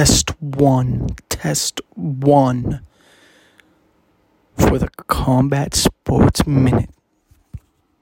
test one, test one for the Combat Sports Minute.